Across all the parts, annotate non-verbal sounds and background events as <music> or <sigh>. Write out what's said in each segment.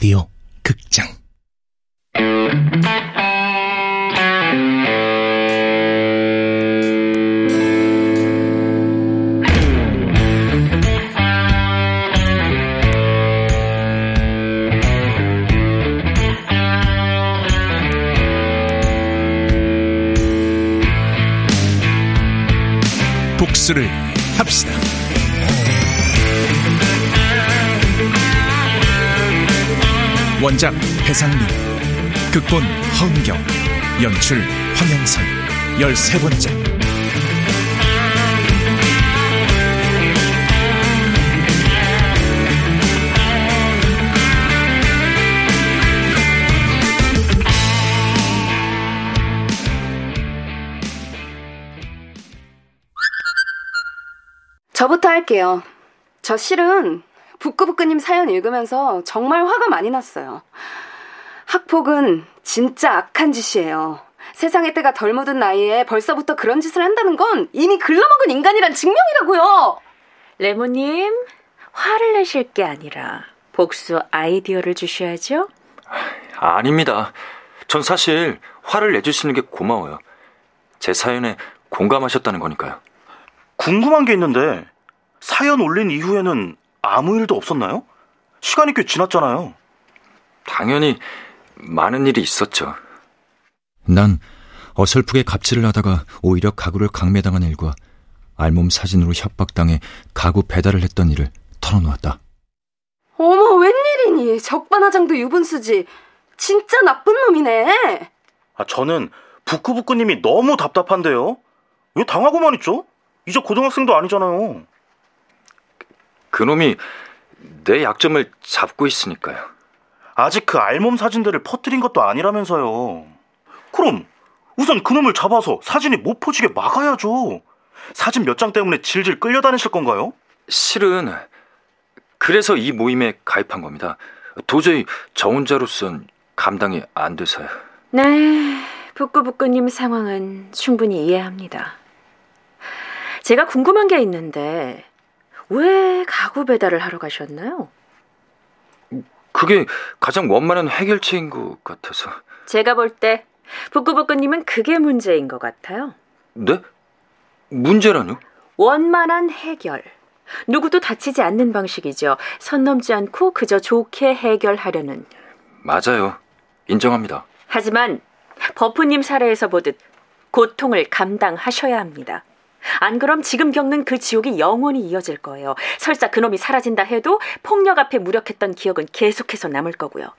라디오 극장. 복수를 원작 배상민 극본 허은경 연출 황영선 열세 번째 저부터 할게요. 저 실은 북구북구님 사연 읽으면서 정말 화가 많이 났어요. 학폭은 진짜 악한 짓이에요. 세상의 때가 덜 묻은 나이에 벌써부터 그런 짓을 한다는 건 이미 글러먹은 인간이란 증명이라고요. 레모님, 화를 내실 게 아니라 복수 아이디어를 주셔야죠. 아닙니다. 전 사실 화를 내주시는 게 고마워요. 제 사연에 공감하셨다는 거니까요. 궁금한 게 있는데 사연 올린 이후에는 아무 일도 없었나요? 시간이 꽤 지났잖아요. 당연히 많은 일이 있었죠. 난 어설프게 갑질을 하다가 오히려 가구를 강매당한 일과 알몸 사진으로 협박당해 가구 배달을 했던 일을 털어놓았다. 어머, 웬일이니? 적반하장도 유분수지. 진짜 나쁜 놈이네. 아, 저는 부끄부끄님이 너무 답답한데요. 왜 당하고만 있죠? 이제 고등학생도 아니잖아요. 그놈이 내 약점을 잡고 있으니까요. 아직 그 알몸 사진들을 퍼뜨린 것도 아니라면서요. 그럼 우선 그놈을 잡아서 사진이 못 퍼지게 막아야죠. 사진 몇 장 때문에 질질 끌려다니실 건가요? 실은 그래서 이 모임에 가입한 겁니다. 도저히 저 혼자로선 감당이 안 돼서요. 네, 북구북구님 상황은 충분히 이해합니다. 제가 궁금한 게 있는데 왜 가구 배달을 하러 가셨나요? 그게 가장 원만한 해결책인 것 같아서. 제가 볼 때 북구북구님은 그게 문제인 것 같아요. 네? 문제라뇨? 원만한 해결. 누구도 다치지 않는 방식이죠. 선 넘지 않고 그저 좋게 해결하려는. 맞아요. 인정합니다. 하지만 버프님 사례에서 보듯 고통을 감당하셔야 합니다. 안 그럼 지금 겪는 그 지옥이 영원히 이어질 거예요. 설사 그놈이 사라진다 해도 폭력 앞에 무력했던 기억은 계속해서 남을 거고요.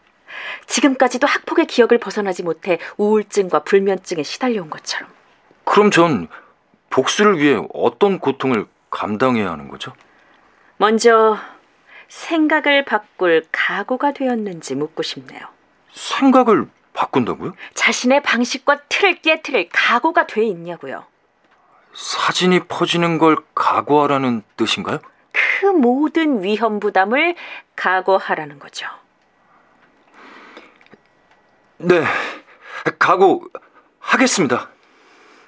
지금까지도 학폭의 기억을 벗어나지 못해 우울증과 불면증에 시달려온 것처럼. 그럼 전 복수를 위해 어떤 고통을 감당해야 하는 거죠? 먼저 생각을 바꿀 각오가 되었는지 묻고 싶네요. 생각을 바꾼다고요? 자신의 방식과 틀을 깨트릴 각오가 돼 있냐고요. 사진이 퍼지는 걸 각오하라는 뜻인가요? 그 모든 위험 부담을 각오하라는 거죠. 네, 각오하겠습니다.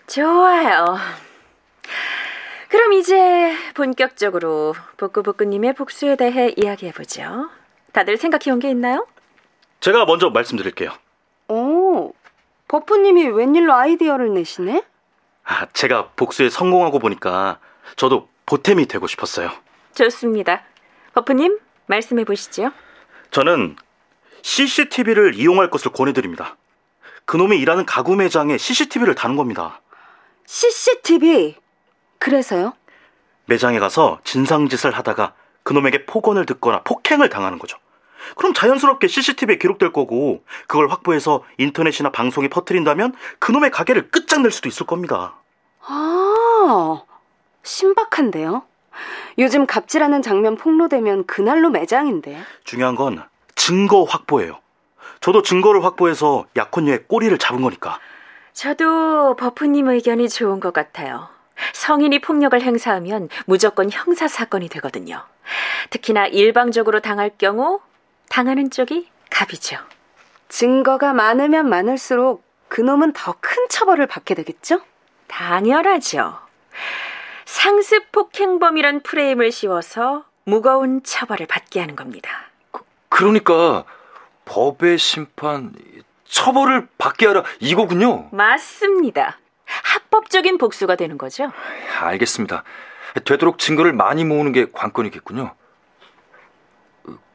좋아요. 그럼 이제 본격적으로 복구복구님의 복수에 대해 이야기해보죠. 다들 생각해온 게 있나요? 제가 먼저 말씀드릴게요. 오, 버프님이 웬일로 아이디어를 내시네? 아, 제가 복수에 성공하고 보니까 저도 보탬이 되고 싶었어요. 좋습니다. 버프님, 말씀해 보시죠. 저는 CCTV를 이용할 것을 권해드립니다. 그놈이 일하는 가구 매장에 CCTV를 다는 겁니다. CCTV. 그래서요? 매장에 가서 진상짓을 하다가 그놈에게 폭언을 듣거나 폭행을 당하는 거죠. 그럼 자연스럽게 CCTV에 기록될 거고 그걸 확보해서 인터넷이나 방송에 퍼뜨린다면 그놈의 가게를 끝장낼 수도 있을 겁니다. 아, 신박한데요? 요즘 갑질하는 장면 폭로되면 그날로 매장인데. 중요한 건 증거 확보예요. 저도 증거를 확보해서 약혼녀의 꼬리를 잡은 거니까. 저도 버프님 의견이 좋은 것 같아요. 성인이 폭력을 행사하면 무조건 형사 사건이 되거든요. 특히나 일방적으로 당할 경우 당하는 쪽이 갑이죠. 증거가 많으면 많을수록 그놈은 더 큰 처벌을 받게 되겠죠? 당연하죠. 상습 폭행범이란 프레임을 씌워서 무거운 처벌을 받게 하는 겁니다. 그러니까 법의 심판, 처벌을 받게 하라 이거군요. 맞습니다. 합법적인 복수가 되는 거죠. 알겠습니다. 되도록 증거를 많이 모으는 게 관건이겠군요.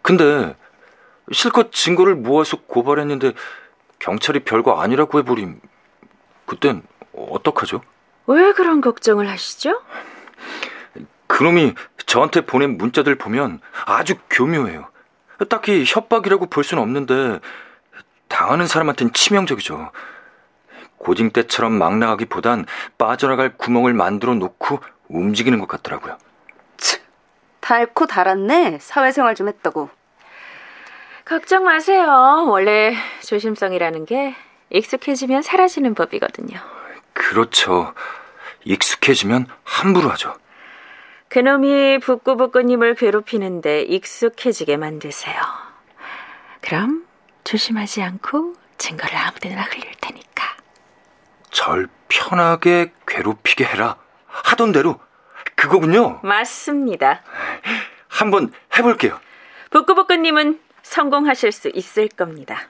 근데 실컷 증거를 모아서 고발했는데 경찰이 별거 아니라고 해버림. 그땐 어떡하죠? 왜 그런 걱정을 하시죠? 그놈이 저한테 보낸 문자들 보면 아주 교묘해요. 딱히 협박이라고 볼 수는 없는데 당하는 사람한테는 치명적이죠. 고딩 때처럼 막 나가기보단 빠져나갈 구멍을 만들어 놓고 움직이는 것 같더라고요. 치, 달고 달았네. 사회생활 좀 했다고. 걱정 마세요. 원래 조심성이라는 게 익숙해지면 사라지는 법이거든요. 그렇죠. 익숙해지면 함부로 하죠. 그놈이 북구북구님을 괴롭히는데 익숙해지게 만드세요. 그럼 조심하지 않고 증거를 아무 데나 흘릴 테니까. 절 편하게 괴롭히게 해라. 하던 대로 그거군요. 맞습니다. 한번 해볼게요. 북구북구님은 성공하실 수 있을 겁니다.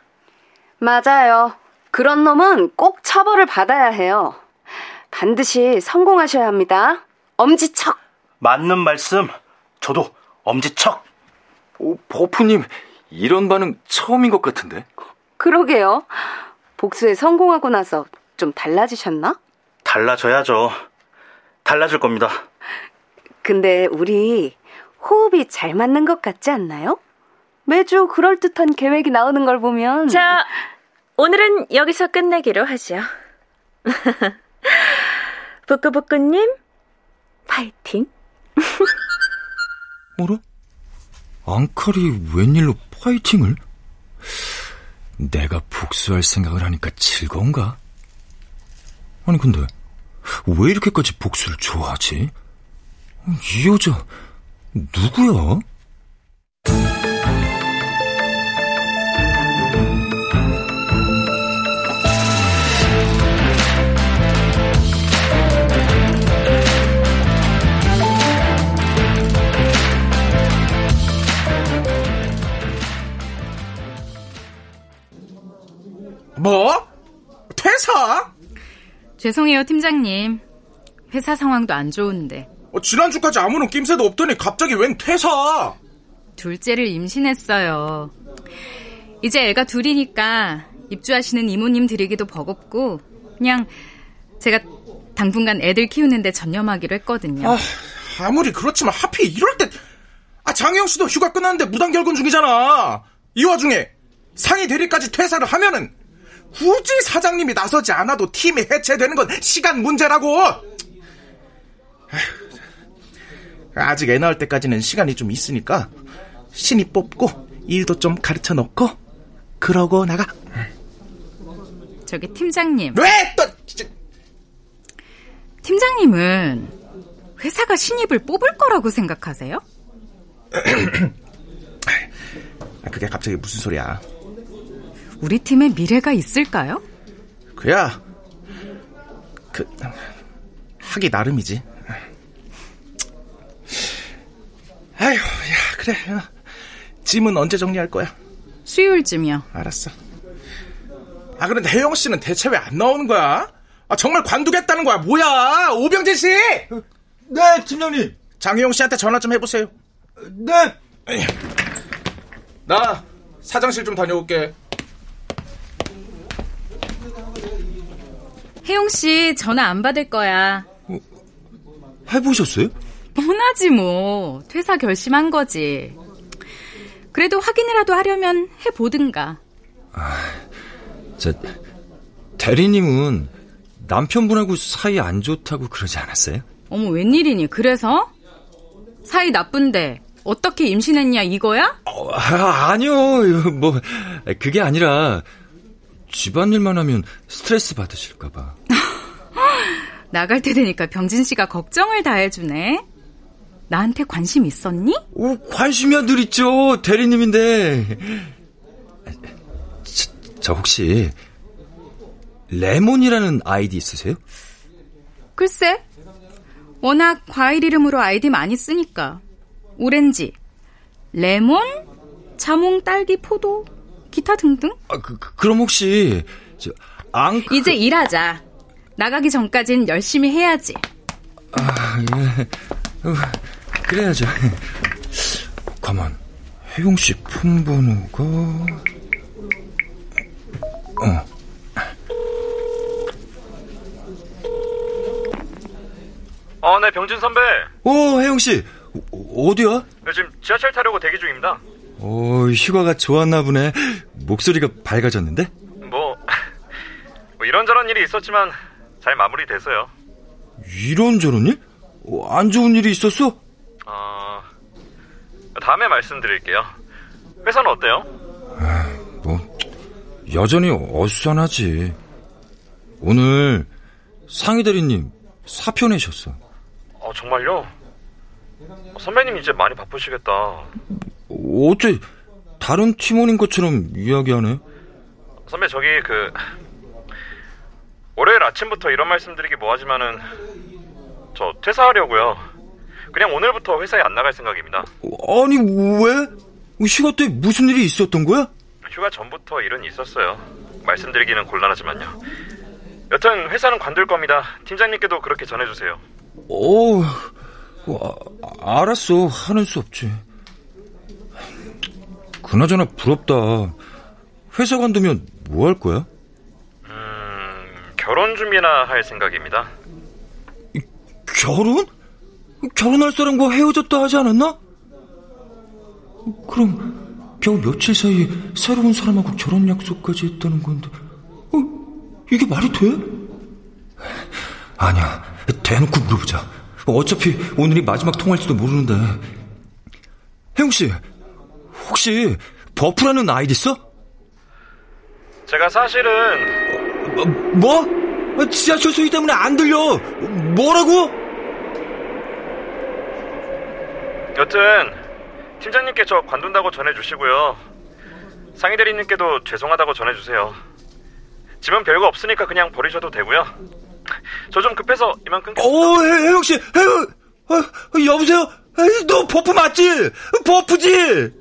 맞아요. 그런 놈은 꼭 처벌을 받아야 해요. 반드시 성공하셔야 합니다. 엄지척. 맞는 말씀. 저도 엄지척. 오, 버프님, 이런 반응 처음인 것 같은데? 그러게요. 복수에 성공하고 나서 좀 달라지셨나? 달라져야죠. 달라질 겁니다. 근데 우리 호흡이 잘 맞는 것 같지 않나요? 매주 그럴듯한 계획이 나오는 걸 보면. 자, 오늘은 여기서 끝내기로 하죠. <laughs> 부끄부끄님, 파이팅. <laughs> 뭐라? 앙칼이 웬일로 파이팅을? 내가 복수할 생각을 하니까 즐거운가? 아니 근데 왜 이렇게까지 복수를 좋아하지? 이 여자 누구야? 죄송해요, 팀장님. 회사 상황도 안 좋은데. 어, 지난주까지 아무런 낌새도 없더니 갑자기 웬 퇴사? 둘째를 임신했어요. 이제 애가 둘이니까 입주하시는 이모님 드리기도 버겁고 그냥 제가 당분간 애들 키우는데 전념하기로 했거든요. 아, 아무리 그렇지만 하필 이럴 때 아, 장혜영 씨도 휴가 끝났는데 무단 결근 중이잖아. 이 와중에 상위 대리까지 퇴사를 하면은 굳이 사장님이 나서지 않아도 팀이 해체되는 건 시간 문제라고. 아직 애 낳을 때까지는 시간이 좀 있으니까 신입 뽑고 일도 좀 가르쳐 놓고 그러고 나가. 저기 팀장님. 왜 또? 팀장님은 회사가 신입을 뽑을 거라고 생각하세요? <clears throat> 아, 그게 갑자기 무슨 소리야? 우리 팀에 미래가 있을까요? 그야 그 하기 나름이지. 아휴, 야 그래. 야. 짐은 언제 정리할 거야? 수요일쯤이요. 알았어. 아 그런데 혜영 씨는 대체 왜 안 나오는 거야? 아 정말 관두겠다는 거야? 뭐야? 오병재 씨? 네, 팀장님. 장혜영 씨한테 전화 좀 해보세요. 네. 나 사장실 좀 다녀올게. 혜용 씨 전화 안 받을 거야. 해보셨어요? 뻔하지 뭐. 퇴사 결심한 거지. 그래도 확인이라도 하려면 해보든가. 저 대리님은 남편분하고 사이 안 좋다고 그러지 않았어요? 어머 웬일이니? 그래서? 사이 나쁜데 어떻게 임신했냐 이거야? 어, 아, 아니요. 뭐 그게 아니라 집안일만 하면 스트레스 받으실까봐. 나갈 때 되니까 병진 씨가 걱정을 다 해주네. 나한테 관심 있었니? 오, 관심이야 늘 있죠. 대리님인데. 저, 저 혹시 레몬이라는 아이디 있으세요? 글쎄. 워낙 과일 이름으로 아이디 많이 쓰니까. 오렌지, 레몬, 자몽, 딸기, 포도, 기타 등등. 아, 그, 그 그럼 혹시 저, 앙 이제 일하자. 나가기 전까진 열심히 해야지. 아, 예. 어, 그래야죠. 가만. 혜용 씨 폰번호가 어. 어, 네, 병진 선배. 오, 혜용 씨. 어, 어디야? 네, 지금 지하철 타려고 대기 중입니다. 오, 휴가가 좋았나 보네. 목소리가 밝아졌는데? 뭐, 뭐 이런저런 일이 있었지만 잘 마무리됐어요. 이런저런 일? 어, 안 좋은 일이 있었어? 어, 다음에 말씀드릴게요. 회사는 어때요? 뭐, 여전히 어수선하지. 오늘 상희 대리님 사표 내셨어. 어, 정말요? 어, 선배님 이제 많이 바쁘시겠다. 어째 다른 팀원인 것처럼 이야기하네? 선배 저기 그 월요일 아침부터 이런 말씀드리기 뭐하지만은 저 퇴사하려고요. 그냥 오늘부터 회사에 안 나갈 생각입니다. 아니 왜? 휴가 때 무슨 일이 있었던 거야? 휴가 전부터 일은 있었어요. 말씀드리기는 곤란하지만요. 여튼 회사는 관둘 겁니다. 팀장님께도 그렇게 전해주세요. 어, 어, 아, 알았어. 하는 수 없지. 그나저나 부럽다. 회사 관두면 뭐 할 거야? 음, 결혼 준비나 할 생각입니다. 결혼? 결혼할 사람과 헤어졌다 하지 않았나? 그럼 겨우 며칠 사이에 새로운 사람하고 결혼 약속까지 했다는 건데 어? 이게 말이 돼? 아니야 대놓고 물어보자 어차피 오늘이 마지막 통화일지도 모르는데 혜용씨 혹시 버프라는 아이디 써? 제가 사실은 어, 뭐? 어, 지하철 소리 때문에 안 들려 뭐라고? 여튼 팀장님께 저 관둔다고 전해주시고요. 상희 대리님께도 죄송하다고 전해주세요. 집은 별거 없으니까 그냥 버리셔도 되고요. 저 좀 급해서 이만 끊겠습니다. 어, 혜영 씨, 혜영, 어, 여보세요? 에이, 너 버프 맞지? 버프지?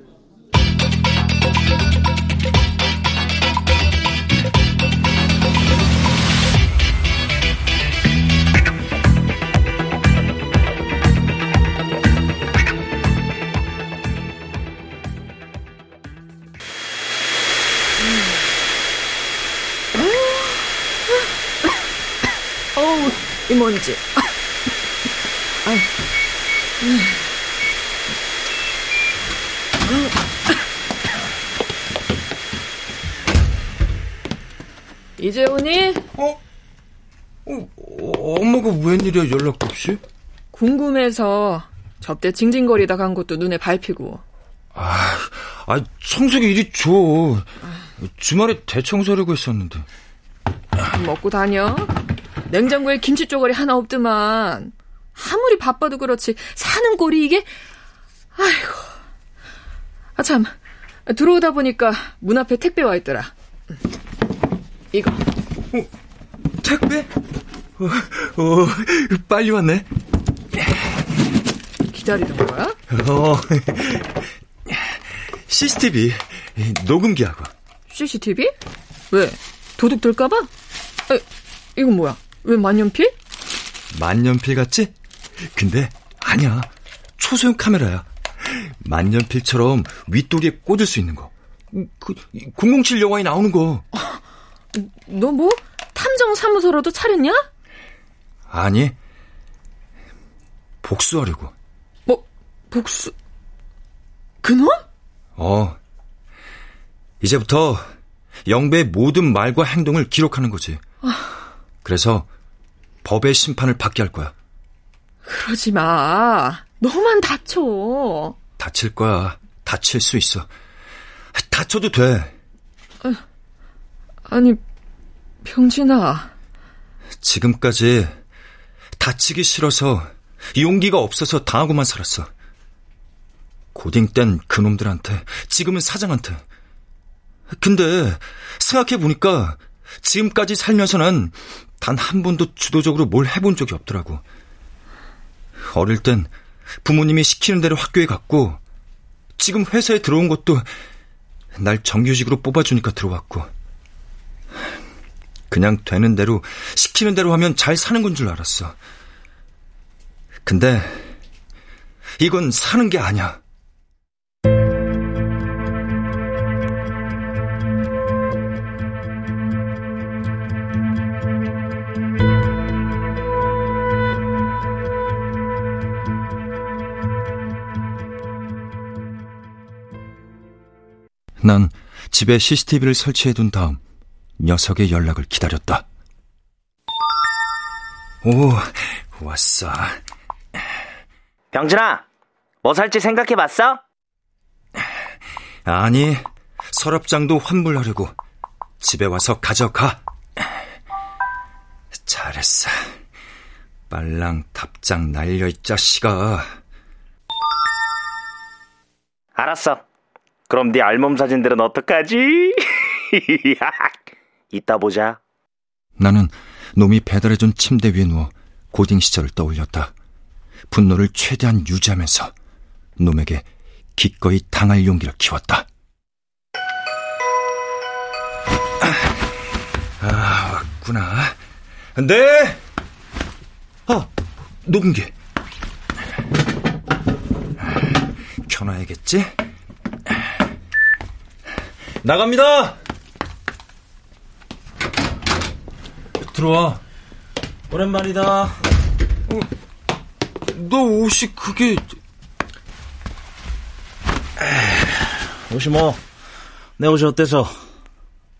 이 먼지. 아유. 음. 이제 오니? 어? 어, 엄마가 웬일이야 연락 없이? 궁금해서 접대 징징거리다 간 것도 눈에 밟히고. 아, 아 청소기 이리 줘. 주말에 대청소하려고 했었는데. 먹고 다녀? 냉장고에 김치 쪼가리 하나 없더만. 아무리 바빠도 그렇지 사는 꼴이 이게 아이고. 아 참. 들어오다 보니까 문 앞에 택배 와 있더라. 이거. 어, 택배? 어, 어, 빨리 왔네. 기다리던 거야? 어, CCTV 녹음기하고. CCTV? 왜? 도둑 들까봐? 아, 이건 뭐야? 왜 만년필? 만년필 같지? 근데 아니야. 초소형 카메라야. 만년필처럼 윗도리에 꽂을 수 있는 거. 그 007 영화에 나오는 거. 너 뭐 탐정 사무소라도 차렸냐? 아니. 복수하려고. 뭐 복수? 그놈? 어. 이제부터 영배의 모든 말과 행동을 기록하는 거지. 그래서 법의 심판을 받게 할 거야. 그러지 마. 너만 다쳐. 다칠 거야. 다칠 수 있어. 다쳐도 돼. 아니, 병진아. 지금까지 다치기 싫어서 용기가 없어서 당하고만 살았어. 고딩 땐 그놈들한테, 지금은 사장한테. 근데 생각해보니까 지금까지 살면서는 단 한 번도 주도적으로 뭘 해본 적이 없더라고. 어릴 땐 부모님이 시키는 대로 학교에 갔고, 지금 회사에 들어온 것도 날 정규직으로 뽑아주니까 들어왔고 그냥 되는 대로 시키는 대로 하면 잘 사는 건 줄 알았어. 근데 이건 사는 게 아니야. 난 집에 CCTV를 설치해 둔 다음 녀석의 연락을 기다렸다. 오, 왔어. 병준아, 뭐 살지 생각해 봤어? 아니, 서랍장도 환불하려고. 집에 와서 가져가. 잘했어. 빨랑 답장 날려 이 자식아. 알았어. 그럼 네 알몸 사진들은 어떡하지? <laughs> 이따 보자. 나는 놈이 배달해준 침대 위에 누워 고딩 시절을 떠올렸다. 분노를 최대한 유지하면서 놈에게 기꺼이 당할 용기를 키웠다. 아, 왔구나. 네! 아, 녹음기. 켜놔야겠지? 나갑니다! 들어와. 오랜만이다. 어, 너 옷이 그게... 옷이 뭐, 내 옷이 어때서?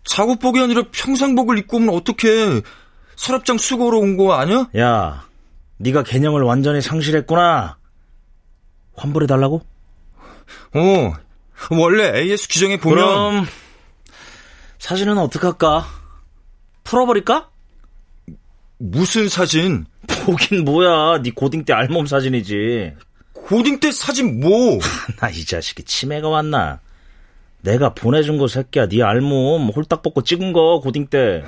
작업복이 아니라 평상복을 입고 오면 어떡해. 서랍장 수거로 온 거 아니야? 야, 네가 개념을 완전히 상실했구나. 환불해달라고? 어, <laughs> 원래 AS 규정에 보면 그럼 사진은 어떡할까? 풀어버릴까? 무슨 사진? 보긴 뭐야. 네 고딩 때 알몸 사진이지. 고딩 때 사진 뭐? <laughs> 나 이 자식이 치매가 왔나? 내가 보내준 거 새끼야. 네 알몸 홀딱 벗고 찍은 거 고딩 때.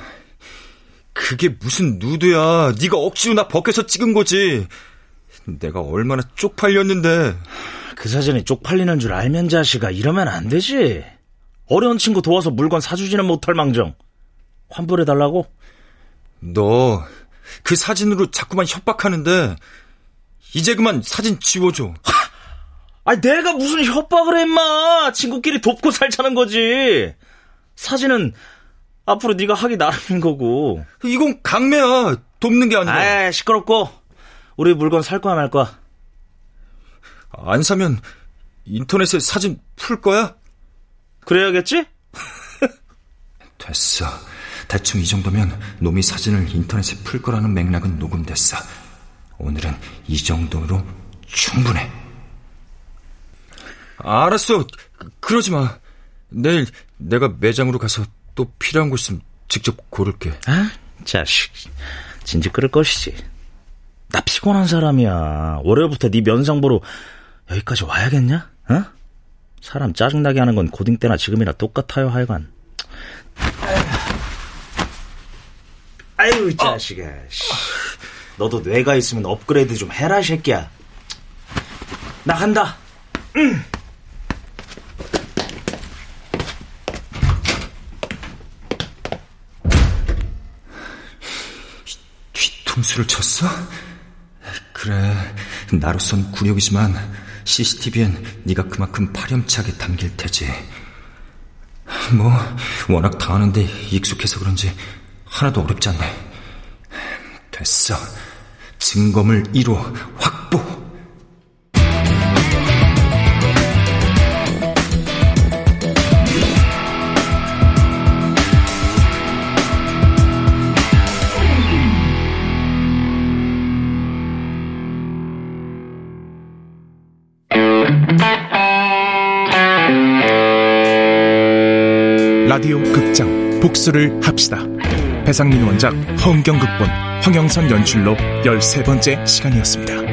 그게 무슨 누드야. 네가 억지로 나 벗겨서 찍은 거지. 내가 얼마나 쪽팔렸는데. 그 사진이 쪽팔리는 줄 알면 자식아 이러면 안 되지. 어려운 친구 도와서 물건 사주지는 못할 망정. 환불해달라고? 너 그 사진으로 자꾸만 협박하는데 이제 그만 사진 지워줘. 아, 내가 무슨 협박을 해, 임마. 친구끼리 돕고 살자는 거지. 사진은 앞으로 네가 하기 나름인 거고. 이건 강매야. 돕는 게 아니라. 아, 시끄럽고. 우리 물건 살 거야 말 거야? 안 사면 인터넷에 사진 풀 거야? 그래야겠지? <laughs> 됐어. 대충 이 정도면 놈이 사진을 인터넷에 풀 거라는 맥락은 녹음됐어. 오늘은 이 정도로 충분해. 알았어. 그러지 마. 내일 내가 매장으로 가서 또 필요한 거 있으면 직접 고를게. 아, 자식. 진지 끌을 것이지. 나 피곤한 사람이야. 월요일부터 네 면상 보러 여기까지 와야겠냐? 어? 사람 짜증나게 하는 건 고딩 때나 지금이나 똑같아요, 하여간. 아유, 자식아. 어. 너도 뇌가 있으면 업그레이드 좀 해라, 새끼야. 나 간다. 응. 뒤통수를 쳤어? 그래, 나로선 굴욕이지만 CCTV엔 네가 그만큼 파렴치하게 담길 테지. 뭐 워낙 당하는데 익숙해서 그런지 하나도 어렵지 않네. 됐어. 증거물 1호 확 복수를 합시다. 배상민 원작, 허은경 극본, 황영선 연출로 13번째 시간이었습니다.